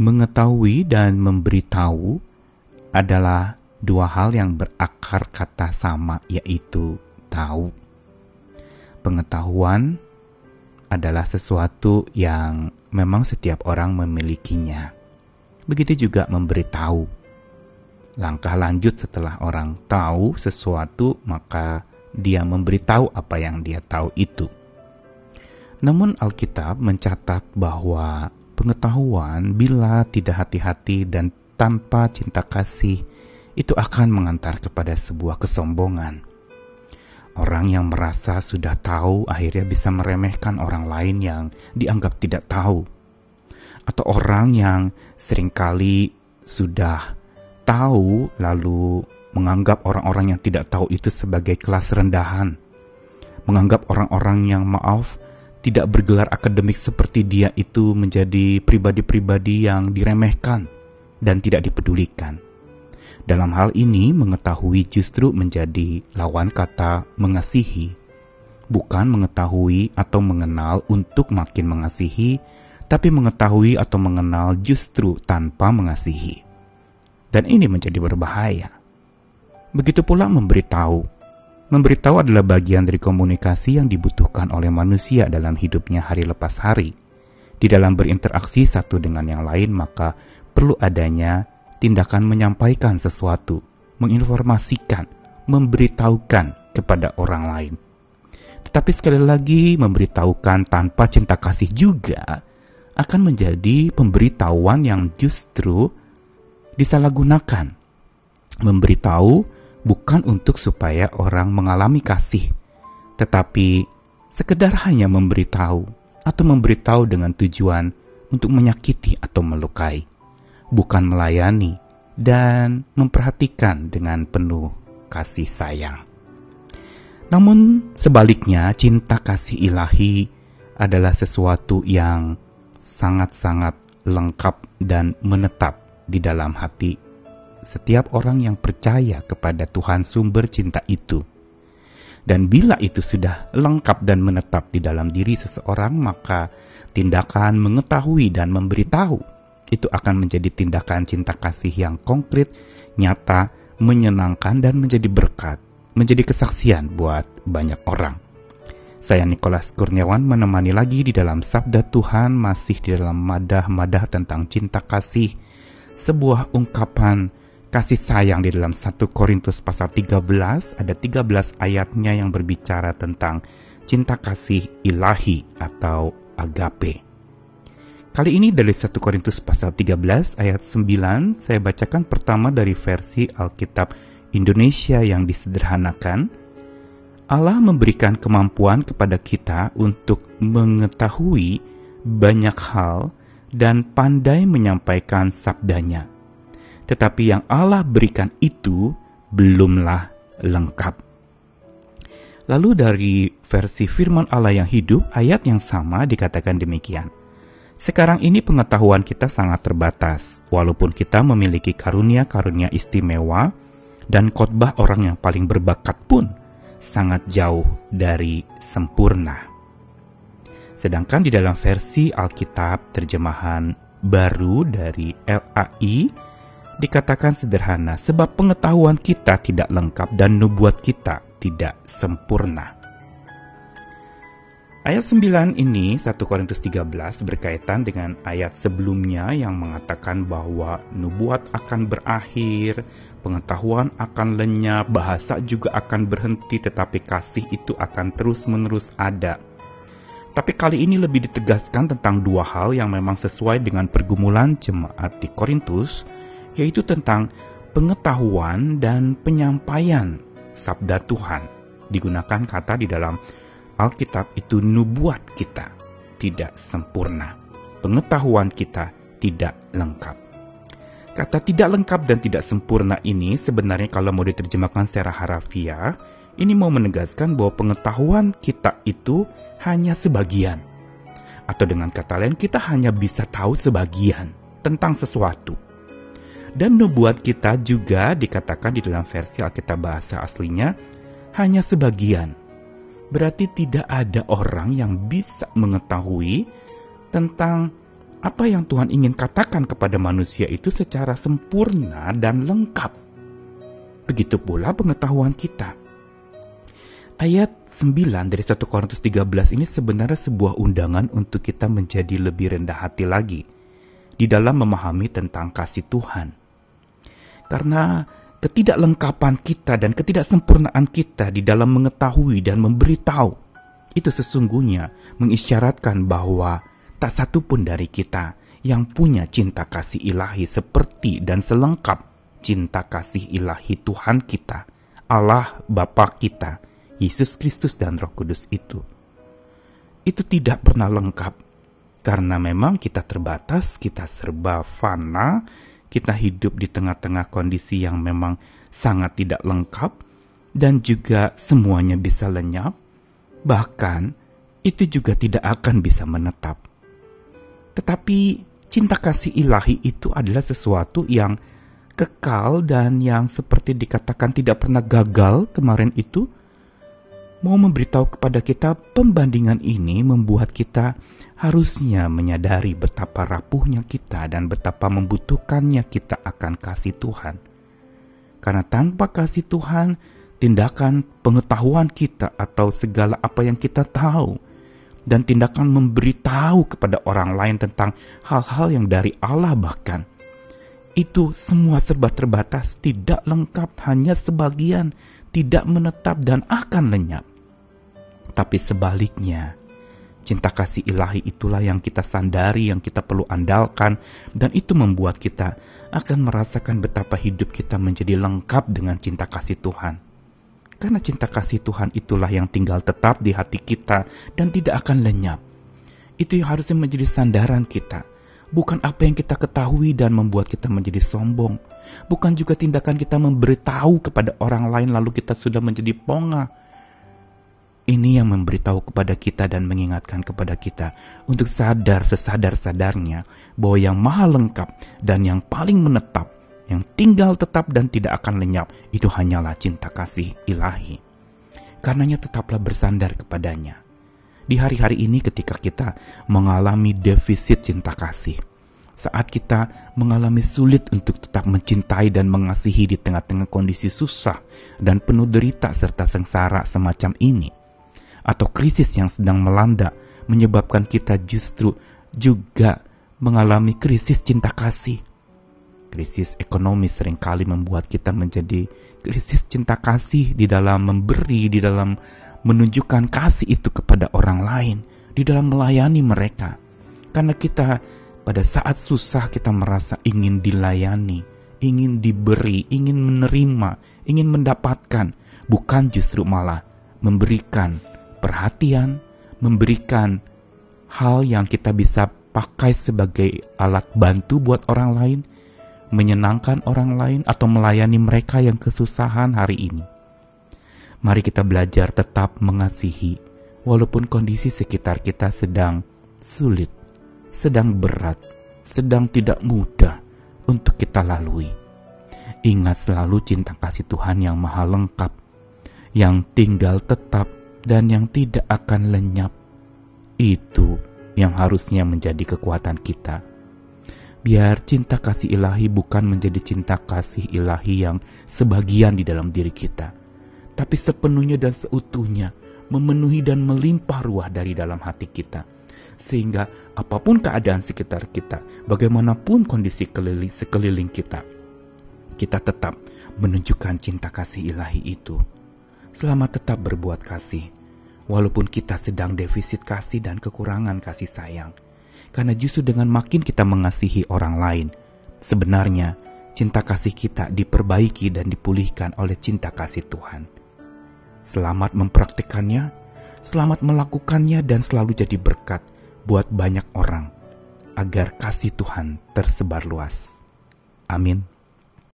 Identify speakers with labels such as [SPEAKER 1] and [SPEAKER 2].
[SPEAKER 1] Mengetahui dan memberitahu adalah dua hal yang berakar kata sama, yaitu tahu. Pengetahuan adalah sesuatu yang memang setiap orang memilikinya. Begitu juga memberitahu. Langkah lanjut setelah orang tahu sesuatu, maka dia memberitahu apa yang dia tahu itu. Namun Alkitab mencatat bahwa pengetahuan bila tidak hati-hati dan tanpa cinta kasih itu akan mengantar kepada sebuah kesombongan. Orang yang merasa sudah tahu akhirnya bisa meremehkan orang lain yang dianggap tidak tahu. Atau orang yang sering kali sudah tahu lalu menganggap orang-orang yang tidak tahu itu sebagai kelas rendahan. Menganggap orang-orang yang maaf tidak bergelar akademik seperti dia itu menjadi pribadi-pribadi yang diremehkan dan tidak dipedulikan. Dalam hal ini, mengetahui justru menjadi lawan kata mengasihi, bukan mengetahui atau mengenal untuk makin mengasihi, tapi mengetahui atau mengenal justru tanpa mengasihi. Dan ini menjadi berbahaya. Begitu pula memberitahu. Memberitahu adalah bagian dari komunikasi yang dibutuhkan oleh manusia dalam hidupnya hari lepas hari. Di dalam berinteraksi satu dengan yang lain, maka perlu adanya tindakan menyampaikan sesuatu, menginformasikan, memberitahukan kepada orang lain. Tetapi sekali lagi, memberitahukan tanpa cinta kasih juga akan menjadi pemberitahuan yang justru disalahgunakan. Memberitahu bukan untuk supaya orang mengalami kasih, tetapi sekedar hanya memberitahu atau memberitahu dengan tujuan untuk menyakiti atau melukai bukan melayani, dan memperhatikan dengan penuh kasih sayang. Namun, sebaliknya, cinta kasih ilahi adalah sesuatu yang sangat-sangat lengkap dan menetap di dalam hati setiap orang yang percaya kepada Tuhan sumber cinta itu. Dan bila itu sudah lengkap dan menetap di dalam diri seseorang, maka tindakan mengetahui dan memberitahu itu akan menjadi tindakan cinta kasih yang konkret, nyata, menyenangkan, dan menjadi berkat, menjadi kesaksian buat banyak orang. Saya Nikolas Kurniawan menemani lagi di dalam Sabda Tuhan masih di dalam madah-madah tentang cinta kasih, sebuah ungkapan kasih sayang di dalam 1 Korintus pasal 13, ada 13 ayatnya yang berbicara tentang cinta kasih ilahi atau agape. Kali ini dari 1 Korintus pasal 13 ayat 9 saya bacakan pertama dari versi Alkitab Indonesia yang disederhanakan. Allah memberikan kemampuan kepada kita untuk mengetahui banyak hal dan pandai menyampaikan sabdanya. Tetapi yang Allah berikan itu belumlah lengkap. Lalu dari versi firman Allah yang hidup, ayat yang sama dikatakan demikian. Sekarang ini pengetahuan kita sangat terbatas, walaupun kita memiliki karunia-karunia istimewa dan khotbah orang yang paling berbakat pun sangat jauh dari sempurna. Sedangkan di dalam versi Alkitab terjemahan baru dari LAI dikatakan sederhana sebab pengetahuan kita tidak lengkap dan nubuat kita tidak sempurna. Ayat 9 ini 1 Korintus 13 berkaitan dengan ayat sebelumnya yang mengatakan bahwa nubuat akan berakhir, pengetahuan akan lenyap, bahasa juga akan berhenti tetapi kasih itu akan terus-menerus ada. Tapi kali ini lebih ditegaskan tentang dua hal yang memang sesuai dengan pergumulan jemaat di Korintus, yaitu tentang pengetahuan dan penyampaian sabda Tuhan. Digunakan kata di dalam Alkitab itu nubuat kita tidak sempurna. Pengetahuan kita tidak lengkap. Kata tidak lengkap dan tidak sempurna ini sebenarnya kalau mau diterjemahkan secara harafiah, ini mau menegaskan bahwa pengetahuan kita itu hanya sebagian. Atau dengan kata lain, kita hanya bisa tahu sebagian tentang sesuatu. Dan nubuat kita juga dikatakan di dalam versi Alkitab bahasa aslinya hanya sebagian berarti tidak ada orang yang bisa mengetahui tentang apa yang Tuhan ingin katakan kepada manusia itu secara sempurna dan lengkap. Begitu pula pengetahuan kita. Ayat 9 dari 1 Korintus 13 ini sebenarnya sebuah undangan untuk kita menjadi lebih rendah hati lagi di dalam memahami tentang kasih Tuhan. Karena ketidaklengkapan kita dan ketidaksempurnaan kita di dalam mengetahui dan memberitahu itu sesungguhnya mengisyaratkan bahwa tak satu pun dari kita yang punya cinta kasih ilahi seperti dan selengkap cinta kasih ilahi Tuhan kita, Allah Bapa kita, Yesus Kristus dan Roh Kudus itu. Itu tidak pernah lengkap karena memang kita terbatas, kita serba fana, kita hidup di tengah-tengah kondisi yang memang sangat tidak lengkap dan juga semuanya bisa lenyap, bahkan itu juga tidak akan bisa menetap. Tetapi cinta kasih ilahi itu adalah sesuatu yang kekal dan yang seperti dikatakan tidak pernah gagal kemarin itu mau memberitahu kepada kita pembandingan ini membuat kita harusnya menyadari betapa rapuhnya kita dan betapa membutuhkannya kita akan kasih Tuhan. Karena tanpa kasih Tuhan, tindakan pengetahuan kita atau segala apa yang kita tahu dan tindakan memberitahu kepada orang lain tentang hal-hal yang dari Allah bahkan itu semua serba terbatas, tidak lengkap, hanya sebagian, tidak menetap dan akan lenyap. Tapi sebaliknya, Cinta kasih ilahi itulah yang kita sandari, yang kita perlu andalkan, dan itu membuat kita akan merasakan betapa hidup kita menjadi lengkap dengan cinta kasih Tuhan. Karena cinta kasih Tuhan itulah yang tinggal tetap di hati kita dan tidak akan lenyap. Itu yang harusnya menjadi sandaran kita. Bukan apa yang kita ketahui dan membuat kita menjadi sombong. Bukan juga tindakan kita memberitahu kepada orang lain lalu kita sudah menjadi pongah ini yang memberitahu kepada kita dan mengingatkan kepada kita untuk sadar sesadar-sadarnya bahwa yang maha lengkap dan yang paling menetap, yang tinggal tetap dan tidak akan lenyap, itu hanyalah cinta kasih ilahi. Karenanya tetaplah bersandar kepadanya. Di hari-hari ini ketika kita mengalami defisit cinta kasih, saat kita mengalami sulit untuk tetap mencintai dan mengasihi di tengah-tengah kondisi susah dan penuh derita serta sengsara semacam ini, atau krisis yang sedang melanda menyebabkan kita justru juga mengalami krisis cinta kasih. Krisis ekonomi sering kali membuat kita menjadi krisis cinta kasih di dalam memberi, di dalam menunjukkan kasih itu kepada orang lain, di dalam melayani mereka. Karena kita pada saat susah kita merasa ingin dilayani, ingin diberi, ingin menerima, ingin mendapatkan, bukan justru malah memberikan perhatian, memberikan hal yang kita bisa pakai sebagai alat bantu buat orang lain, menyenangkan orang lain, atau melayani mereka yang kesusahan hari ini. Mari kita belajar tetap mengasihi, walaupun kondisi sekitar kita sedang sulit, sedang berat, sedang tidak mudah untuk kita lalui. Ingat selalu cinta kasih Tuhan yang maha lengkap, yang tinggal tetap dan yang tidak akan lenyap. Itu yang harusnya menjadi kekuatan kita. Biar cinta kasih ilahi bukan menjadi cinta kasih ilahi yang sebagian di dalam diri kita, tapi sepenuhnya dan seutuhnya memenuhi dan melimpah ruah dari dalam hati kita. Sehingga apa pun keadaan sekitar kita, bagaimanapun kondisi keliling, sekeliling kita, kita tetap menunjukkan cinta kasih ilahi itu. Selamat tetap berbuat kasih, walaupun kita sedang defisit kasih dan kekurangan kasih sayang. Karena justru dengan makin kita mengasihi orang lain, sebenarnya cinta kasih kita diperbaiki dan dipulihkan oleh cinta kasih Tuhan. Selamat mempraktikannya, selamat melakukannya dan selalu jadi berkat buat banyak orang agar kasih Tuhan tersebar luas. Amin.